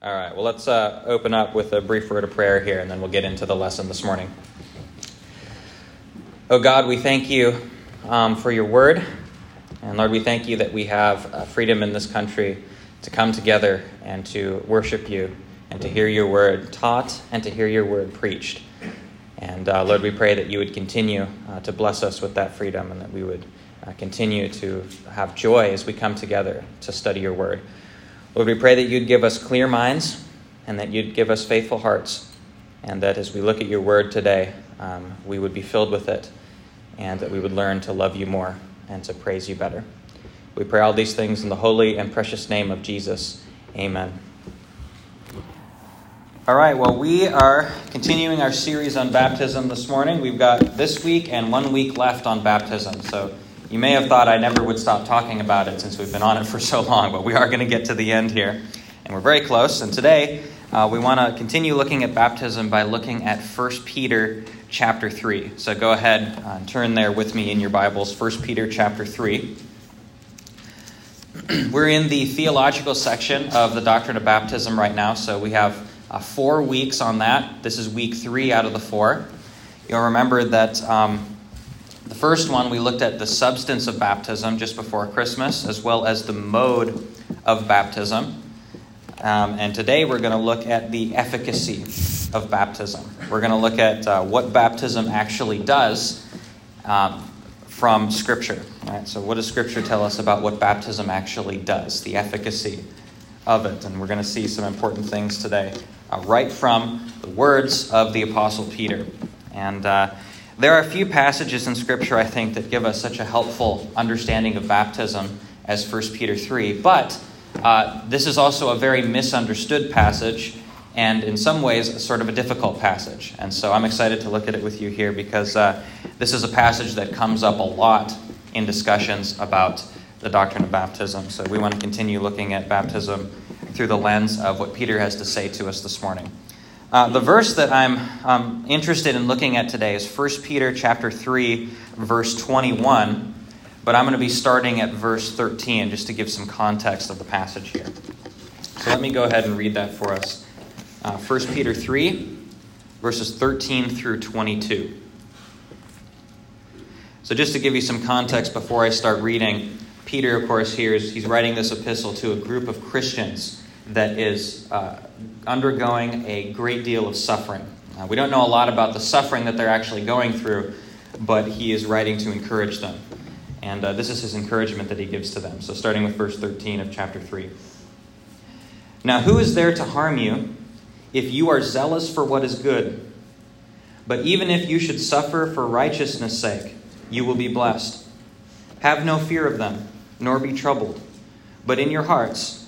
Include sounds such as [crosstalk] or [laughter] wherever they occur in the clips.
All right, well, let's uh, open up with a brief word of prayer here, and then we'll get into the lesson this morning. Oh God, we thank you um, for your word. And Lord, we thank you that we have uh, freedom in this country to come together and to worship you and to hear your word taught and to hear your word preached. And uh, Lord, we pray that you would continue uh, to bless us with that freedom and that we would uh, continue to have joy as we come together to study your word. Lord, we pray that you'd give us clear minds and that you'd give us faithful hearts, and that as we look at your word today, um, we would be filled with it, and that we would learn to love you more and to praise you better. We pray all these things in the holy and precious name of Jesus. Amen. All right, well, we are continuing our series on baptism this morning. We've got this week and one week left on baptism. So you may have thought I never would stop talking about it since we've been on it for so long, but we are going to get to the end here. And we're very close. And today uh, we want to continue looking at baptism by looking at 1 Peter chapter 3. So go ahead uh, and turn there with me in your Bibles, 1 Peter chapter 3. [clears throat] we're in the theological section of the doctrine of baptism right now, so we have uh, four weeks on that. This is week three out of the four. You'll remember that. Um, the first one, we looked at the substance of baptism just before Christmas, as well as the mode of baptism. Um, and today we're going to look at the efficacy of baptism. We're going to look at uh, what baptism actually does um, from Scripture. Right? So, what does Scripture tell us about what baptism actually does, the efficacy of it? And we're going to see some important things today, uh, right from the words of the Apostle Peter. And uh, there are a few passages in Scripture, I think, that give us such a helpful understanding of baptism as 1 Peter 3. But uh, this is also a very misunderstood passage, and in some ways, sort of a difficult passage. And so I'm excited to look at it with you here because uh, this is a passage that comes up a lot in discussions about the doctrine of baptism. So we want to continue looking at baptism through the lens of what Peter has to say to us this morning. Uh, the verse that I'm um, interested in looking at today is 1 Peter chapter 3, verse 21, but I'm going to be starting at verse 13 just to give some context of the passage here. So let me go ahead and read that for us. Uh, 1 Peter 3, verses 13 through 22. So just to give you some context before I start reading, Peter, of course, here is he's writing this epistle to a group of Christians that is uh, undergoing a great deal of suffering. Uh, we don't know a lot about the suffering that they're actually going through, but he is writing to encourage them. And uh, this is his encouragement that he gives to them. So, starting with verse 13 of chapter 3. Now, who is there to harm you if you are zealous for what is good? But even if you should suffer for righteousness' sake, you will be blessed. Have no fear of them, nor be troubled, but in your hearts,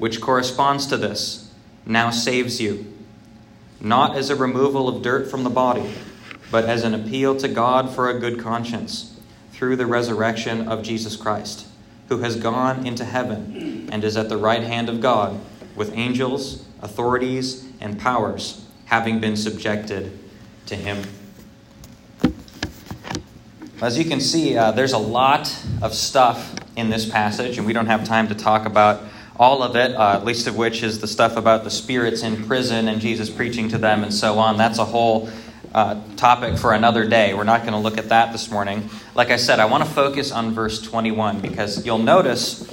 which corresponds to this, now saves you, not as a removal of dirt from the body, but as an appeal to God for a good conscience through the resurrection of Jesus Christ, who has gone into heaven and is at the right hand of God with angels, authorities, and powers, having been subjected to him. As you can see, uh, there's a lot of stuff in this passage, and we don't have time to talk about all of it, uh, least of which is the stuff about the spirits in prison and Jesus preaching to them and so on. That's a whole uh, topic for another day. We're not going to look at that this morning. Like I said, I want to focus on verse 21 because you'll notice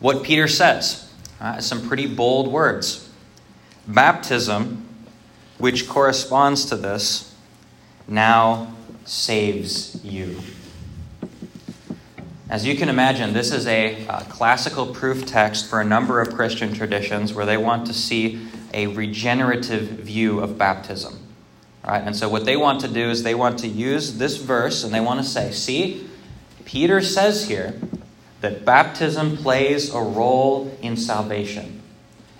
what Peter says. Uh, some pretty bold words. Baptism, which corresponds to this, now saves you. As you can imagine, this is a uh, classical proof text for a number of Christian traditions where they want to see a regenerative view of baptism. Right? And so, what they want to do is they want to use this verse and they want to say, see, Peter says here that baptism plays a role in salvation.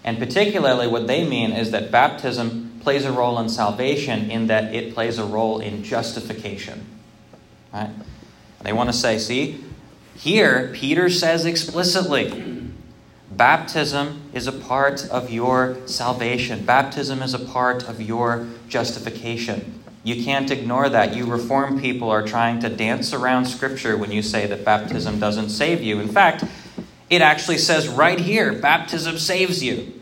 And particularly, what they mean is that baptism plays a role in salvation in that it plays a role in justification. Right? They want to say, see, here Peter says explicitly baptism is a part of your salvation, baptism is a part of your justification. You can't ignore that. You reform people are trying to dance around Scripture when you say that baptism doesn't save you. In fact, it actually says right here baptism saves you.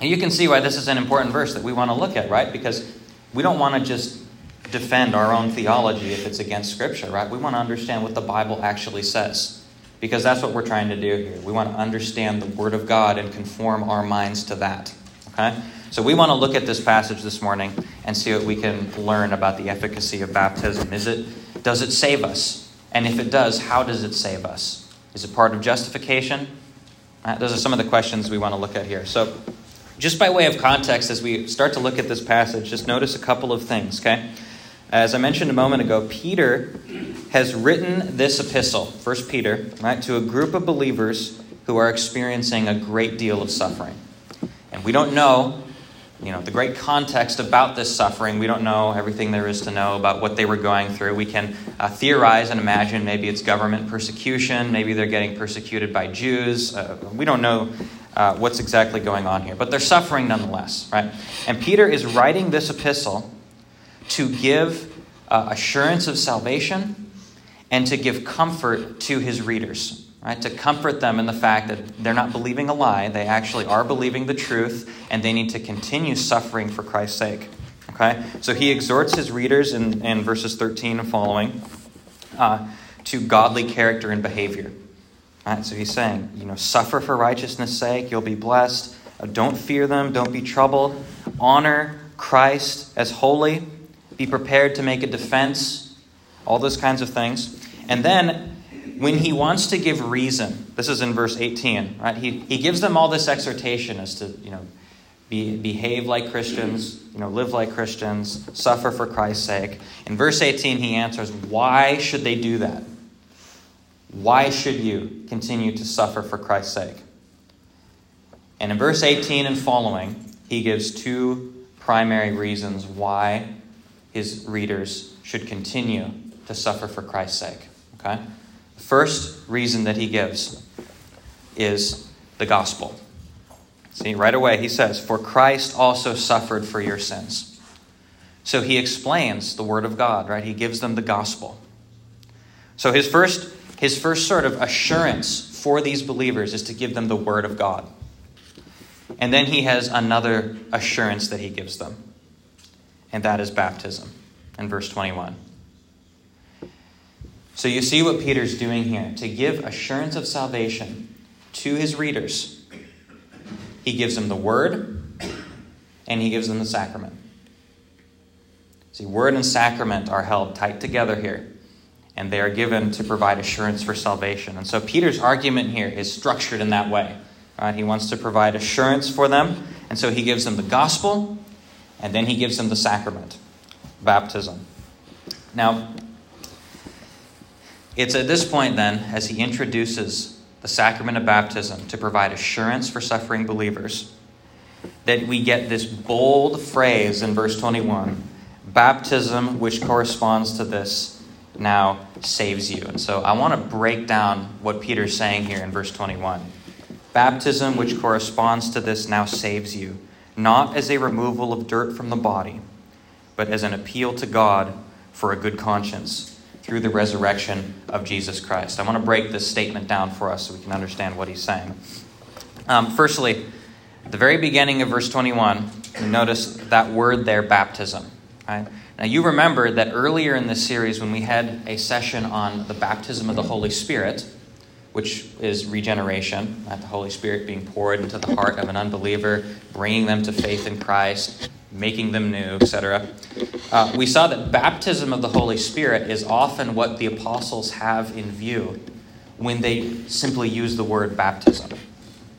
And you can see why this is an important verse that we want to look at, right? Because we don't want to just defend our own theology if it's against Scripture, right? We want to understand what the Bible actually says. Because that's what we're trying to do here. We want to understand the Word of God and conform our minds to that. Okay? So we want to look at this passage this morning and see what we can learn about the efficacy of baptism. Is it does it save us? And if it does, how does it save us? Is it part of justification? Uh, those are some of the questions we want to look at here. So just by way of context, as we start to look at this passage, just notice a couple of things, okay? As I mentioned a moment ago, Peter has written this epistle, First Peter, right, to a group of believers who are experiencing a great deal of suffering. And we don't know, you know, the great context about this suffering. We don't know everything there is to know about what they were going through. We can uh, theorize and imagine maybe it's government persecution, maybe they're getting persecuted by Jews. Uh, we don't know uh, what's exactly going on here, but they're suffering nonetheless, right? And Peter is writing this epistle to give uh, assurance of salvation and to give comfort to his readers, right? To comfort them in the fact that they're not believing a lie, they actually are believing the truth, and they need to continue suffering for Christ's sake. Okay? So he exhorts his readers in, in verses 13 and following uh, to godly character and behavior. Right? So he's saying, you know, suffer for righteousness' sake, you'll be blessed. Uh, don't fear them, don't be troubled. Honor Christ as holy be prepared to make a defense, all those kinds of things. And then when he wants to give reason, this is in verse 18, right? He, he gives them all this exhortation as to, you know, be, behave like Christians, you know, live like Christians, suffer for Christ's sake. In verse 18, he answers, why should they do that? Why should you continue to suffer for Christ's sake? And in verse 18 and following, he gives two primary reasons why his readers should continue to suffer for Christ's sake. Okay? The first reason that he gives is the gospel. See, right away he says, For Christ also suffered for your sins. So he explains the word of God, right? He gives them the gospel. So his first, his first sort of assurance for these believers is to give them the word of God. And then he has another assurance that he gives them and that is baptism in verse 21. So you see what Peter's doing here. To give assurance of salvation to his readers, he gives them the word and he gives them the sacrament. See, word and sacrament are held tight together here, and they are given to provide assurance for salvation. And so Peter's argument here is structured in that way. Right? He wants to provide assurance for them, and so he gives them the gospel and then he gives them the sacrament, baptism. Now, it's at this point, then, as he introduces the sacrament of baptism to provide assurance for suffering believers, that we get this bold phrase in verse 21 baptism, which corresponds to this, now saves you. And so I want to break down what Peter's saying here in verse 21. Baptism, which corresponds to this, now saves you not as a removal of dirt from the body, but as an appeal to God for a good conscience through the resurrection of Jesus Christ. I want to break this statement down for us so we can understand what he's saying. Um, firstly, the very beginning of verse 21, you notice that word there, baptism. Right? Now, you remember that earlier in this series, when we had a session on the baptism of the Holy Spirit, which is regeneration, the Holy Spirit being poured into the heart of an unbeliever, bringing them to faith in Christ. making them new, etc. Uh, we saw that baptism of the Holy Spirit is often what the apostles have in view when they simply use the word baptism.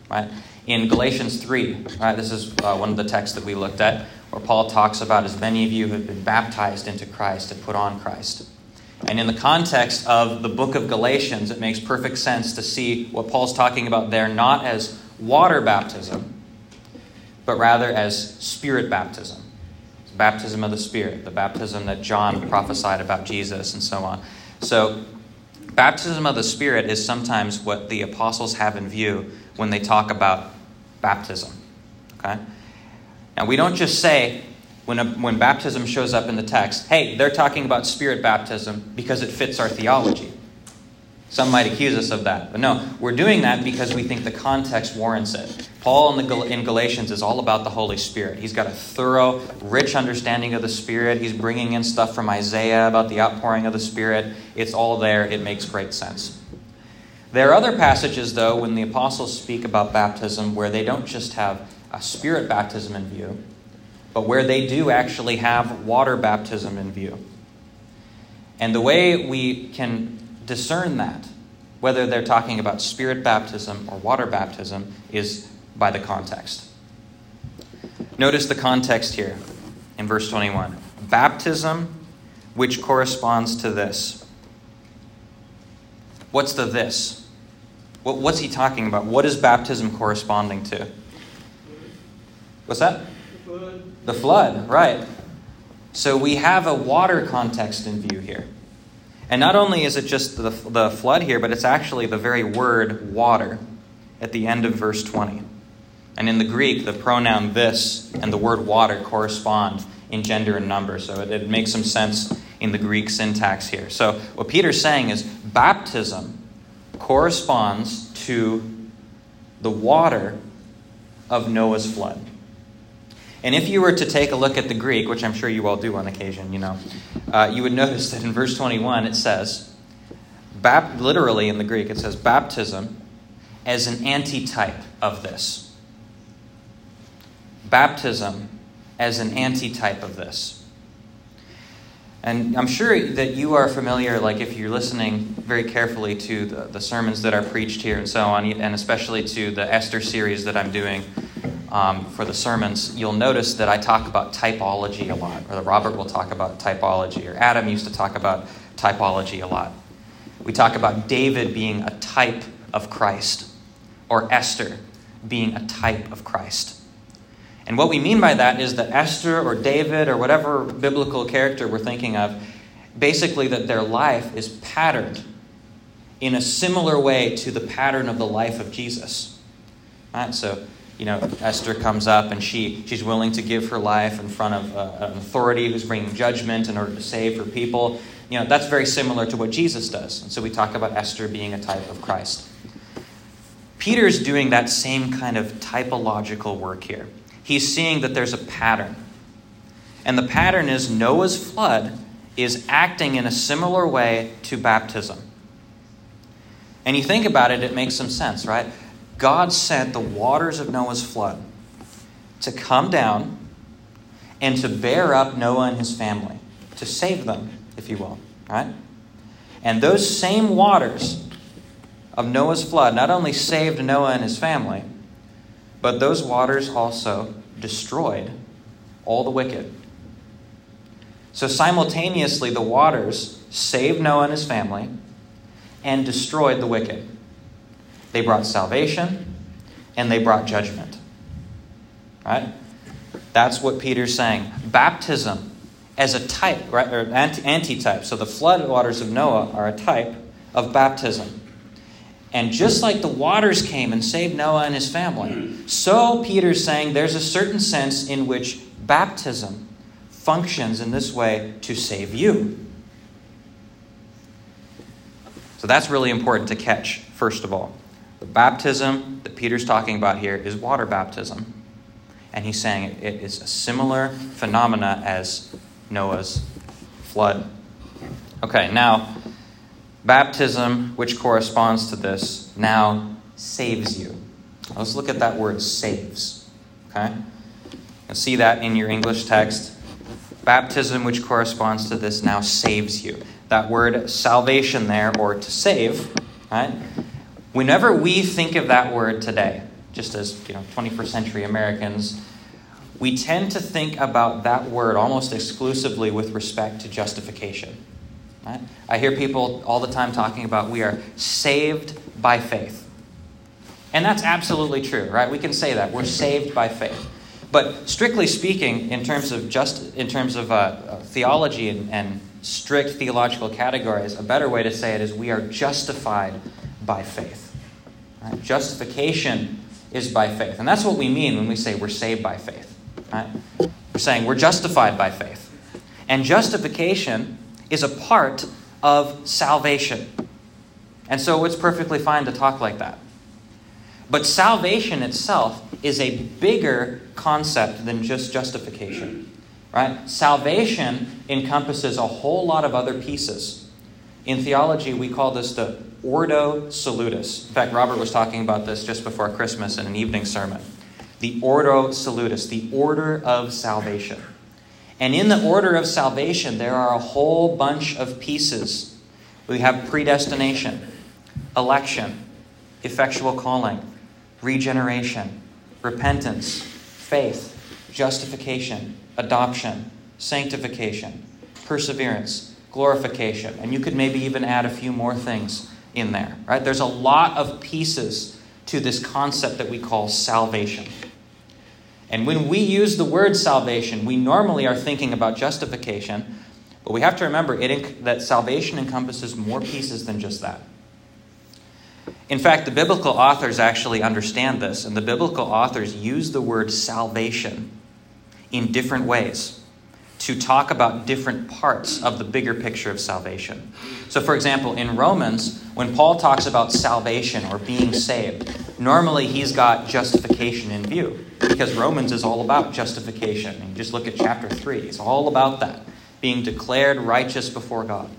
Right? In Galatians 3, right, this is uh, one of the texts that we looked at, where Paul talks about as many of you have been baptized into Christ and put on Christ. And in the context of the book of Galatians, it makes perfect sense to see what Paul's talking about there not as water baptism, but rather as spirit baptism. Baptism of the Spirit, the baptism that John prophesied about Jesus, and so on. So, baptism of the Spirit is sometimes what the apostles have in view when they talk about baptism. Okay? Now, we don't just say, when, a, when baptism shows up in the text, hey, they're talking about spirit baptism because it fits our theology. Some might accuse us of that. But no, we're doing that because we think the context warrants it. Paul in, the, in Galatians is all about the Holy Spirit. He's got a thorough, rich understanding of the Spirit. He's bringing in stuff from Isaiah about the outpouring of the Spirit. It's all there. It makes great sense. There are other passages, though, when the apostles speak about baptism where they don't just have a spirit baptism in view, but where they do actually have water baptism in view. And the way we can discern that, whether they're talking about spirit baptism or water baptism, is by the context. Notice the context here in verse 21 baptism, which corresponds to this. What's the this? What's he talking about? What is baptism corresponding to? What's that? The flood. The flood, right. So we have a water context in view here. And not only is it just the, the flood here, but it's actually the very word water at the end of verse 20. And in the Greek, the pronoun this and the word water correspond in gender and number. So it, it makes some sense in the Greek syntax here. So what Peter's saying is baptism corresponds to the water of Noah's flood. And if you were to take a look at the Greek, which I'm sure you all do on occasion, you know, uh, you would notice that in verse 21 it says, bap- literally in the Greek, it says baptism as an antitype of this. Baptism as an antitype of this. And I'm sure that you are familiar, like if you're listening very carefully to the, the sermons that are preached here and so on, and especially to the Esther series that I'm doing um, for the sermons, you'll notice that I talk about typology a lot, or that Robert will talk about typology, or Adam used to talk about typology a lot. We talk about David being a type of Christ, or Esther being a type of Christ. And what we mean by that is that Esther or David or whatever biblical character we're thinking of, basically that their life is patterned in a similar way to the pattern of the life of Jesus. Right? So you know, Esther comes up and she, she's willing to give her life in front of uh, an authority who's bringing judgment in order to save her people. You know, that's very similar to what Jesus does. And so we talk about Esther being a type of Christ. Peter's doing that same kind of typological work here. He's seeing that there's a pattern. And the pattern is Noah's flood is acting in a similar way to baptism. And you think about it, it makes some sense, right? God sent the waters of Noah's flood to come down and to bear up Noah and his family, to save them, if you will, right? And those same waters of Noah's flood not only saved Noah and his family, but those waters also destroyed all the wicked. So simultaneously, the waters saved Noah and his family and destroyed the wicked. They brought salvation and they brought judgment. Right? That's what Peter's saying. Baptism as a type, right, or anti-type. So the flood waters of Noah are a type of baptism. And just like the waters came and saved Noah and his family, so Peter's saying there's a certain sense in which baptism functions in this way to save you. So that's really important to catch, first of all. The baptism that Peter's talking about here is water baptism. And he's saying it is a similar phenomena as Noah's flood. Okay, now, baptism, which corresponds to this, now saves you. Let's look at that word saves. Okay? You'll see that in your English text. Baptism, which corresponds to this, now saves you. That word salvation there, or to save, right? Whenever we think of that word today, just as you know, 21st century Americans, we tend to think about that word almost exclusively with respect to justification. Right? I hear people all the time talking about we are saved by faith. And that's absolutely true, right? We can say that. We're saved by faith. But strictly speaking, in terms of just in terms of uh, uh, theology and, and strict theological categories, a better way to say it is we are justified by faith. Right? Justification is by faith, and that's what we mean when we say we're saved by faith. Right? We're saying we're justified by faith, and justification is a part of salvation. And so it's perfectly fine to talk like that. But salvation itself is a bigger concept than just justification. Right? Salvation encompasses a whole lot of other pieces. In theology, we call this the Ordo Salutis. In fact, Robert was talking about this just before Christmas in an evening sermon. The Ordo Salutis, the order of salvation. And in the order of salvation, there are a whole bunch of pieces. We have predestination, election, effectual calling, regeneration, repentance, faith, justification, adoption, sanctification, perseverance, glorification. And you could maybe even add a few more things in there, right? There's a lot of pieces to this concept that we call salvation. And when we use the word salvation, we normally are thinking about justification, but we have to remember it, that salvation encompasses more pieces than just that. In fact, the biblical authors actually understand this, and the biblical authors use the word salvation in different ways to talk about different parts of the bigger picture of salvation. So, for example, in Romans, when Paul talks about salvation or being saved, normally he's got justification in view because Romans is all about justification. And just look at chapter 3, it's all about that being declared righteous before God.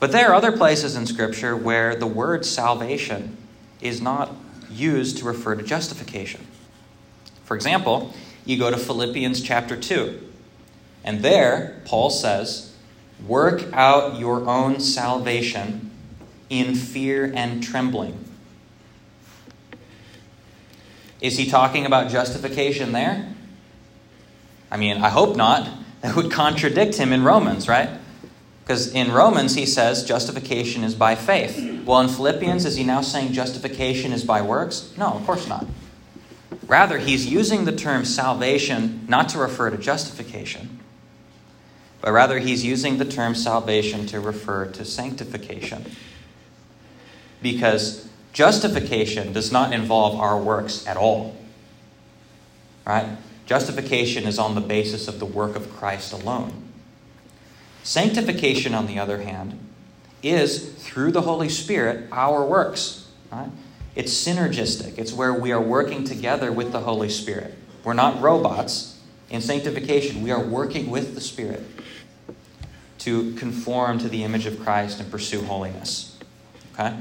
But there are other places in Scripture where the word salvation is not used to refer to justification. For example, you go to Philippians chapter 2, and there Paul says, Work out your own salvation in fear and trembling. Is he talking about justification there? I mean, I hope not. That would contradict him in Romans, right? Because in Romans, he says justification is by faith. Well, in Philippians, is he now saying justification is by works? No, of course not. Rather, he's using the term salvation not to refer to justification, but rather he's using the term salvation to refer to sanctification. Because justification does not involve our works at all. Right? Justification is on the basis of the work of Christ alone. Sanctification, on the other hand, is through the Holy Spirit our works. Right? It's synergistic, it's where we are working together with the Holy Spirit. We're not robots. In sanctification, we are working with the Spirit to conform to the image of Christ and pursue holiness. Okay?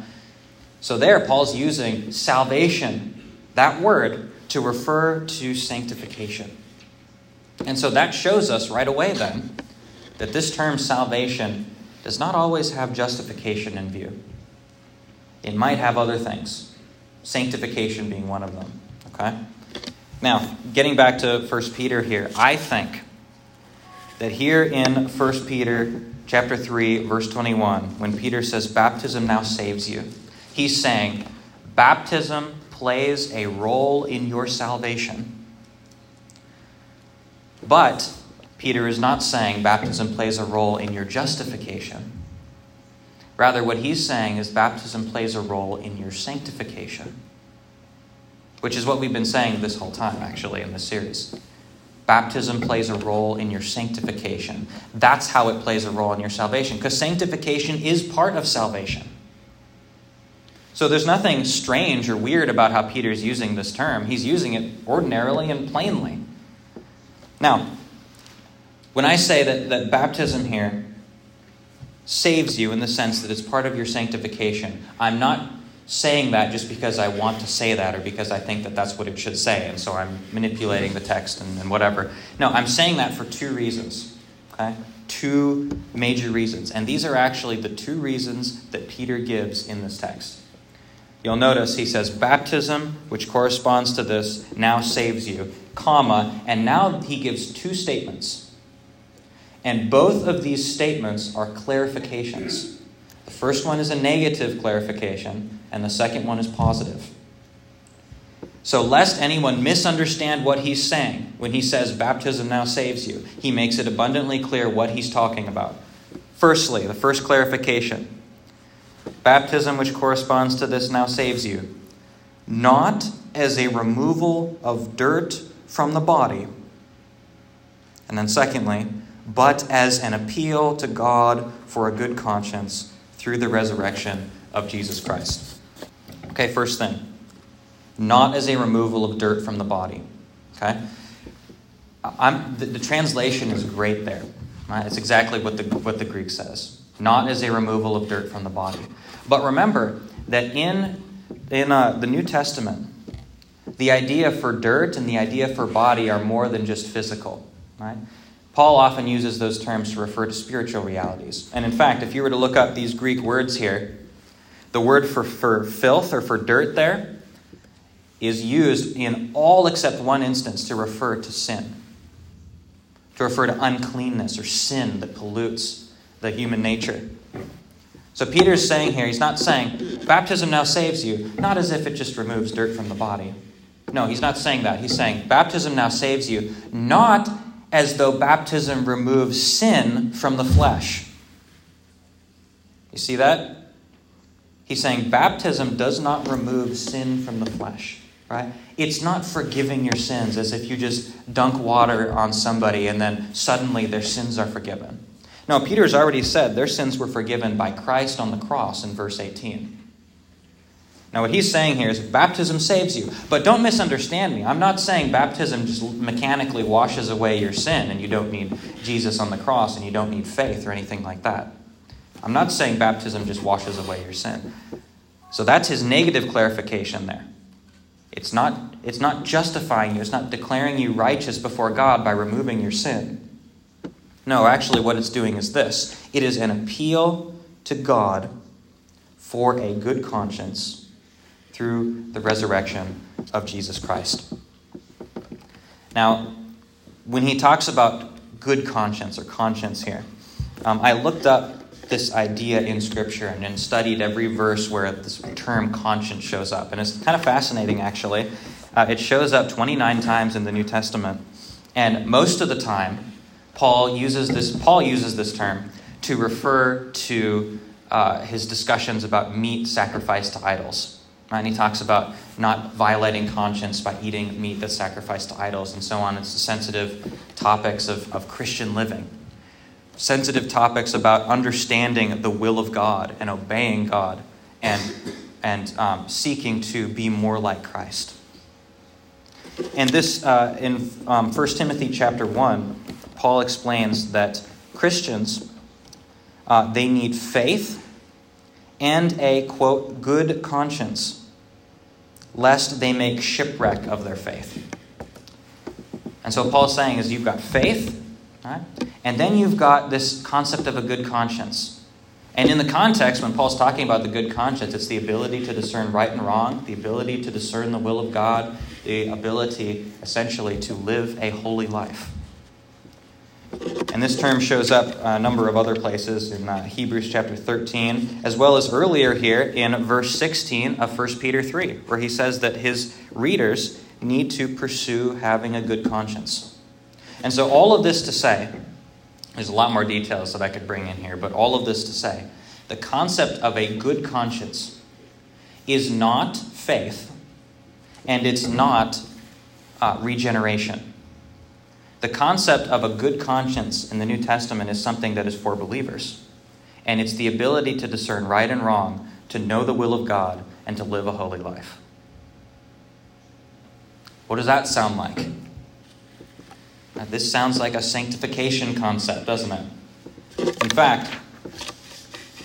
So there, Paul's using salvation, that word, to refer to sanctification. And so that shows us right away then that this term salvation does not always have justification in view. It might have other things, sanctification being one of them. Okay? Now, getting back to 1 Peter here, I think that here in 1 Peter chapter 3 verse 21, when Peter says baptism now saves you, he's saying baptism plays a role in your salvation. But Peter is not saying baptism plays a role in your justification. Rather, what he's saying is baptism plays a role in your sanctification, which is what we've been saying this whole time, actually, in this series. Baptism plays a role in your sanctification. That's how it plays a role in your salvation, because sanctification is part of salvation. So there's nothing strange or weird about how Peter's using this term. He's using it ordinarily and plainly. Now, when I say that, that baptism here saves you in the sense that it's part of your sanctification, I'm not saying that just because I want to say that or because I think that that's what it should say, and so I'm manipulating the text and, and whatever. No, I'm saying that for two reasons. Okay? Two major reasons. And these are actually the two reasons that Peter gives in this text. You'll notice he says, Baptism, which corresponds to this, now saves you, comma, and now he gives two statements. And both of these statements are clarifications. The first one is a negative clarification, and the second one is positive. So, lest anyone misunderstand what he's saying when he says baptism now saves you, he makes it abundantly clear what he's talking about. Firstly, the first clarification baptism, which corresponds to this, now saves you, not as a removal of dirt from the body. And then, secondly, but as an appeal to God for a good conscience through the resurrection of Jesus Christ. Okay, first thing not as a removal of dirt from the body. Okay? I'm, the, the translation is great there. Right? It's exactly what the, what the Greek says. Not as a removal of dirt from the body. But remember that in, in uh, the New Testament, the idea for dirt and the idea for body are more than just physical. Right? Paul often uses those terms to refer to spiritual realities. And in fact, if you were to look up these Greek words here, the word for, for filth or for dirt there is used in all except one instance to refer to sin, to refer to uncleanness or sin that pollutes the human nature. So Peter's saying here, he's not saying, baptism now saves you, not as if it just removes dirt from the body. No, he's not saying that. He's saying, baptism now saves you, not as though baptism removes sin from the flesh. You see that? He's saying baptism does not remove sin from the flesh right? It's not forgiving your sins as if you just dunk water on somebody and then suddenly their sins are forgiven. No, Peter's already said their sins were forgiven by Christ on the cross in verse 18. Now, what he's saying here is baptism saves you. But don't misunderstand me. I'm not saying baptism just mechanically washes away your sin and you don't need Jesus on the cross and you don't need faith or anything like that. I'm not saying baptism just washes away your sin. So that's his negative clarification there. It's not, it's not justifying you, it's not declaring you righteous before God by removing your sin. No, actually, what it's doing is this it is an appeal to God for a good conscience through the resurrection of Jesus Christ. Now, when he talks about good conscience or conscience here, um, I looked up this idea in Scripture and, and studied every verse where this term conscience shows up. And it's kind of fascinating, actually. Uh, it shows up 29 times in the New Testament. And most of the time, Paul uses this, Paul uses this term to refer to uh, his discussions about meat sacrificed to idols. And he talks about not violating conscience by eating meat that's sacrificed to idols and so on. It's the sensitive topics of, of Christian living sensitive topics about understanding the will of God and obeying God and, and um, seeking to be more like Christ. And this, uh, in um, 1 Timothy chapter 1, Paul explains that Christians, uh, they need faith and a, quote, good conscience, lest they make shipwreck of their faith. And so Paul's saying is you've got faith, right? And then you've got this concept of a good conscience. And in the context, when Paul's talking about the good conscience, it's the ability to discern right and wrong, the ability to discern the will of God, the ability, essentially, to live a holy life. And this term shows up a number of other places in uh, Hebrews chapter 13, as well as earlier here in verse 16 of 1 Peter 3, where he says that his readers need to pursue having a good conscience. And so, all of this to say, there's a lot more details that I could bring in here, but all of this to say the concept of a good conscience is not faith and it's not uh, regeneration. The concept of a good conscience in the New Testament is something that is for believers. And it's the ability to discern right and wrong, to know the will of God, and to live a holy life. What does that sound like? Now, this sounds like a sanctification concept, doesn't it? In fact,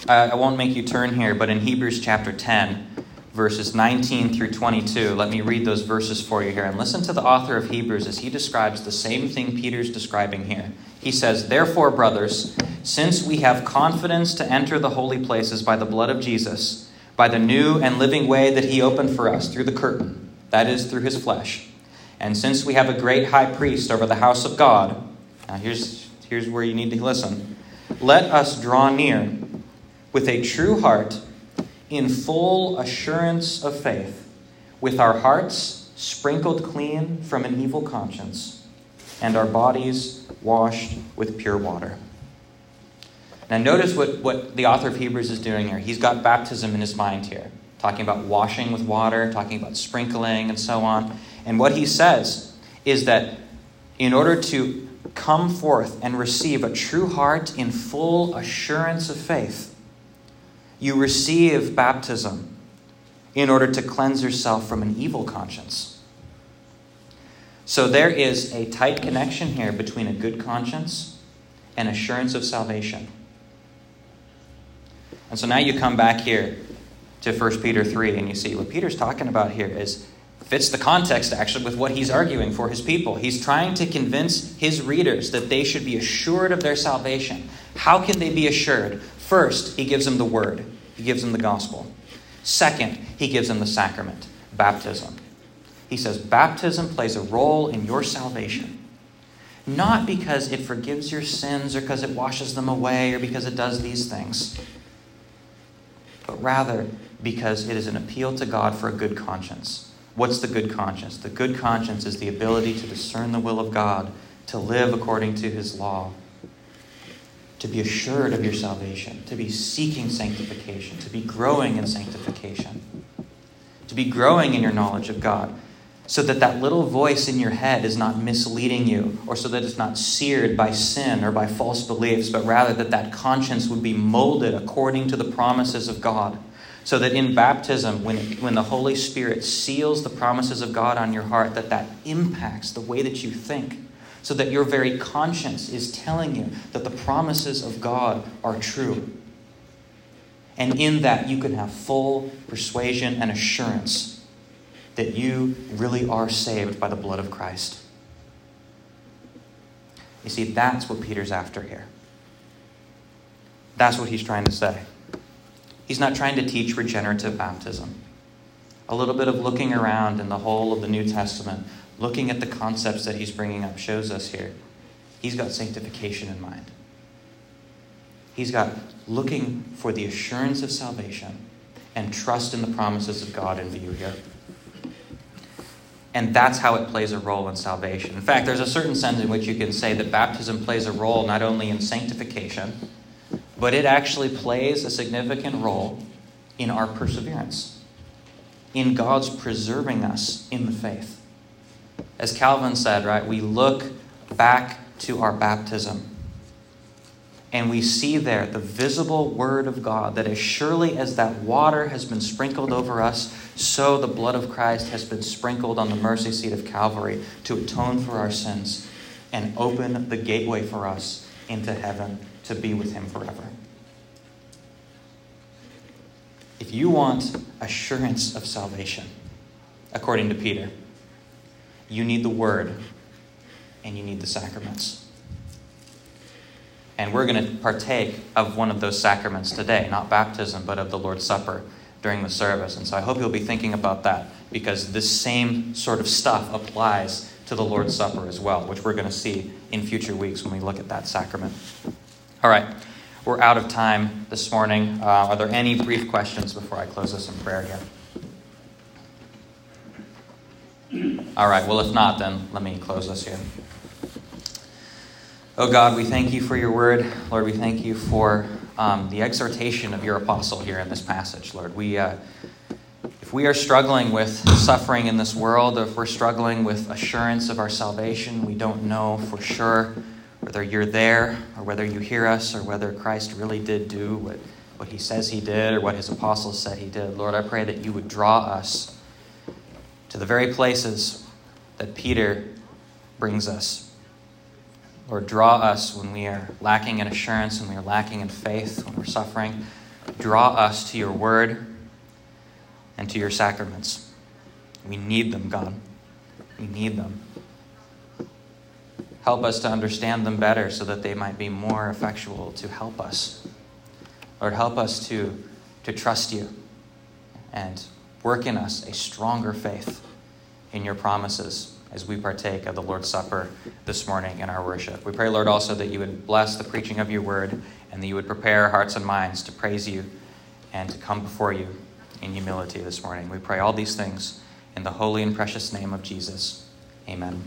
I won't make you turn here, but in Hebrews chapter 10, verses 19 through 22. Let me read those verses for you here and listen to the author of Hebrews as he describes the same thing Peter's describing here. He says, Therefore, brothers, since we have confidence to enter the holy places by the blood of Jesus, by the new and living way that he opened for us through the curtain, that is, through his flesh, and since we have a great high priest over the house of God, now here's, here's where you need to listen. Let us draw near with a true heart in full assurance of faith, with our hearts sprinkled clean from an evil conscience, and our bodies washed with pure water. Now, notice what, what the author of Hebrews is doing here. He's got baptism in his mind here, talking about washing with water, talking about sprinkling, and so on. And what he says is that in order to come forth and receive a true heart in full assurance of faith, you receive baptism in order to cleanse yourself from an evil conscience. So there is a tight connection here between a good conscience and assurance of salvation. And so now you come back here to 1 Peter 3 and you see what Peter's talking about here is fits the context actually with what he's arguing for his people. He's trying to convince his readers that they should be assured of their salvation. How can they be assured? First, he gives them the word. He gives them the gospel. Second, he gives them the sacrament, baptism. He says baptism plays a role in your salvation. Not because it forgives your sins or because it washes them away or because it does these things, but rather because it is an appeal to God for a good conscience. What's the good conscience? The good conscience is the ability to discern the will of God, to live according to his law, to be assured of your salvation, to be seeking sanctification, to be growing in sanctification, to be growing in your knowledge of God, so that that little voice in your head is not misleading you, or so that it's not seared by sin or by false beliefs, but rather that that conscience would be molded according to the promises of God. So that in baptism, when, when the Holy Spirit seals the promises of God on your heart, that that impacts the way that you think so that your very conscience is telling you that the promises of God are true. And in that, you can have full persuasion and assurance that you really are saved by the blood of Christ. You see, that's what Peter's after here. That's what he's trying to say. He's not trying to teach regenerative baptism. A little bit of looking around in the whole of the New Testament looking at the concepts that he's bringing up, shows us here. He's got sanctification in mind. He's got looking for the assurance of salvation and trust in the promises of God in view here. And that's how it plays a role in salvation. In fact, there's a certain sense in which you can say that baptism plays a role not only in sanctification, but it actually plays a significant role in our perseverance, in God's preserving us in the faith. As Calvin said, right, we look back to our baptism and we see there the visible word of God that as surely as that water has been sprinkled over us, so the blood of Christ has been sprinkled on the mercy seat of Calvary to atone for our sins and open the gateway for us into heaven to be with Him forever. If you want assurance of salvation, according to Peter, you need the Word and you need the sacraments. And we're going to partake of one of those sacraments today, not baptism, but of the Lord's Supper during the service. And so I hope you'll be thinking about that because this same sort of stuff applies to the Lord's Supper as well, which we're going to see in future weeks when we look at that sacrament. All right, we're out of time this morning. Uh, are there any brief questions before I close this in prayer here? All right, well, if not, then let me close this here. Oh God, we thank you for your word. Lord, we thank you for um, the exhortation of your apostle here in this passage, Lord. We, uh, if we are struggling with suffering in this world, if we're struggling with assurance of our salvation, we don't know for sure whether you're there or whether you hear us or whether Christ really did do what, what he says he did or what his apostles said he did. Lord, I pray that you would draw us to the very places that Peter brings us. Lord, draw us when we are lacking in assurance, when we are lacking in faith, when we're suffering. Draw us to your word. and to your sacraments. We need them, God. We need them. Help us to understand them better so that they might be more effectual to help us. Lord, help us to, to trust you and work in us a stronger faith in your promises as we partake of the Lord's Supper this morning in our worship. We pray, Lord, also that you would bless the preaching of your word and that you would prepare our hearts and minds to praise you and to come before you in humility this morning. We pray all these things in the holy and precious name of Jesus. Amen.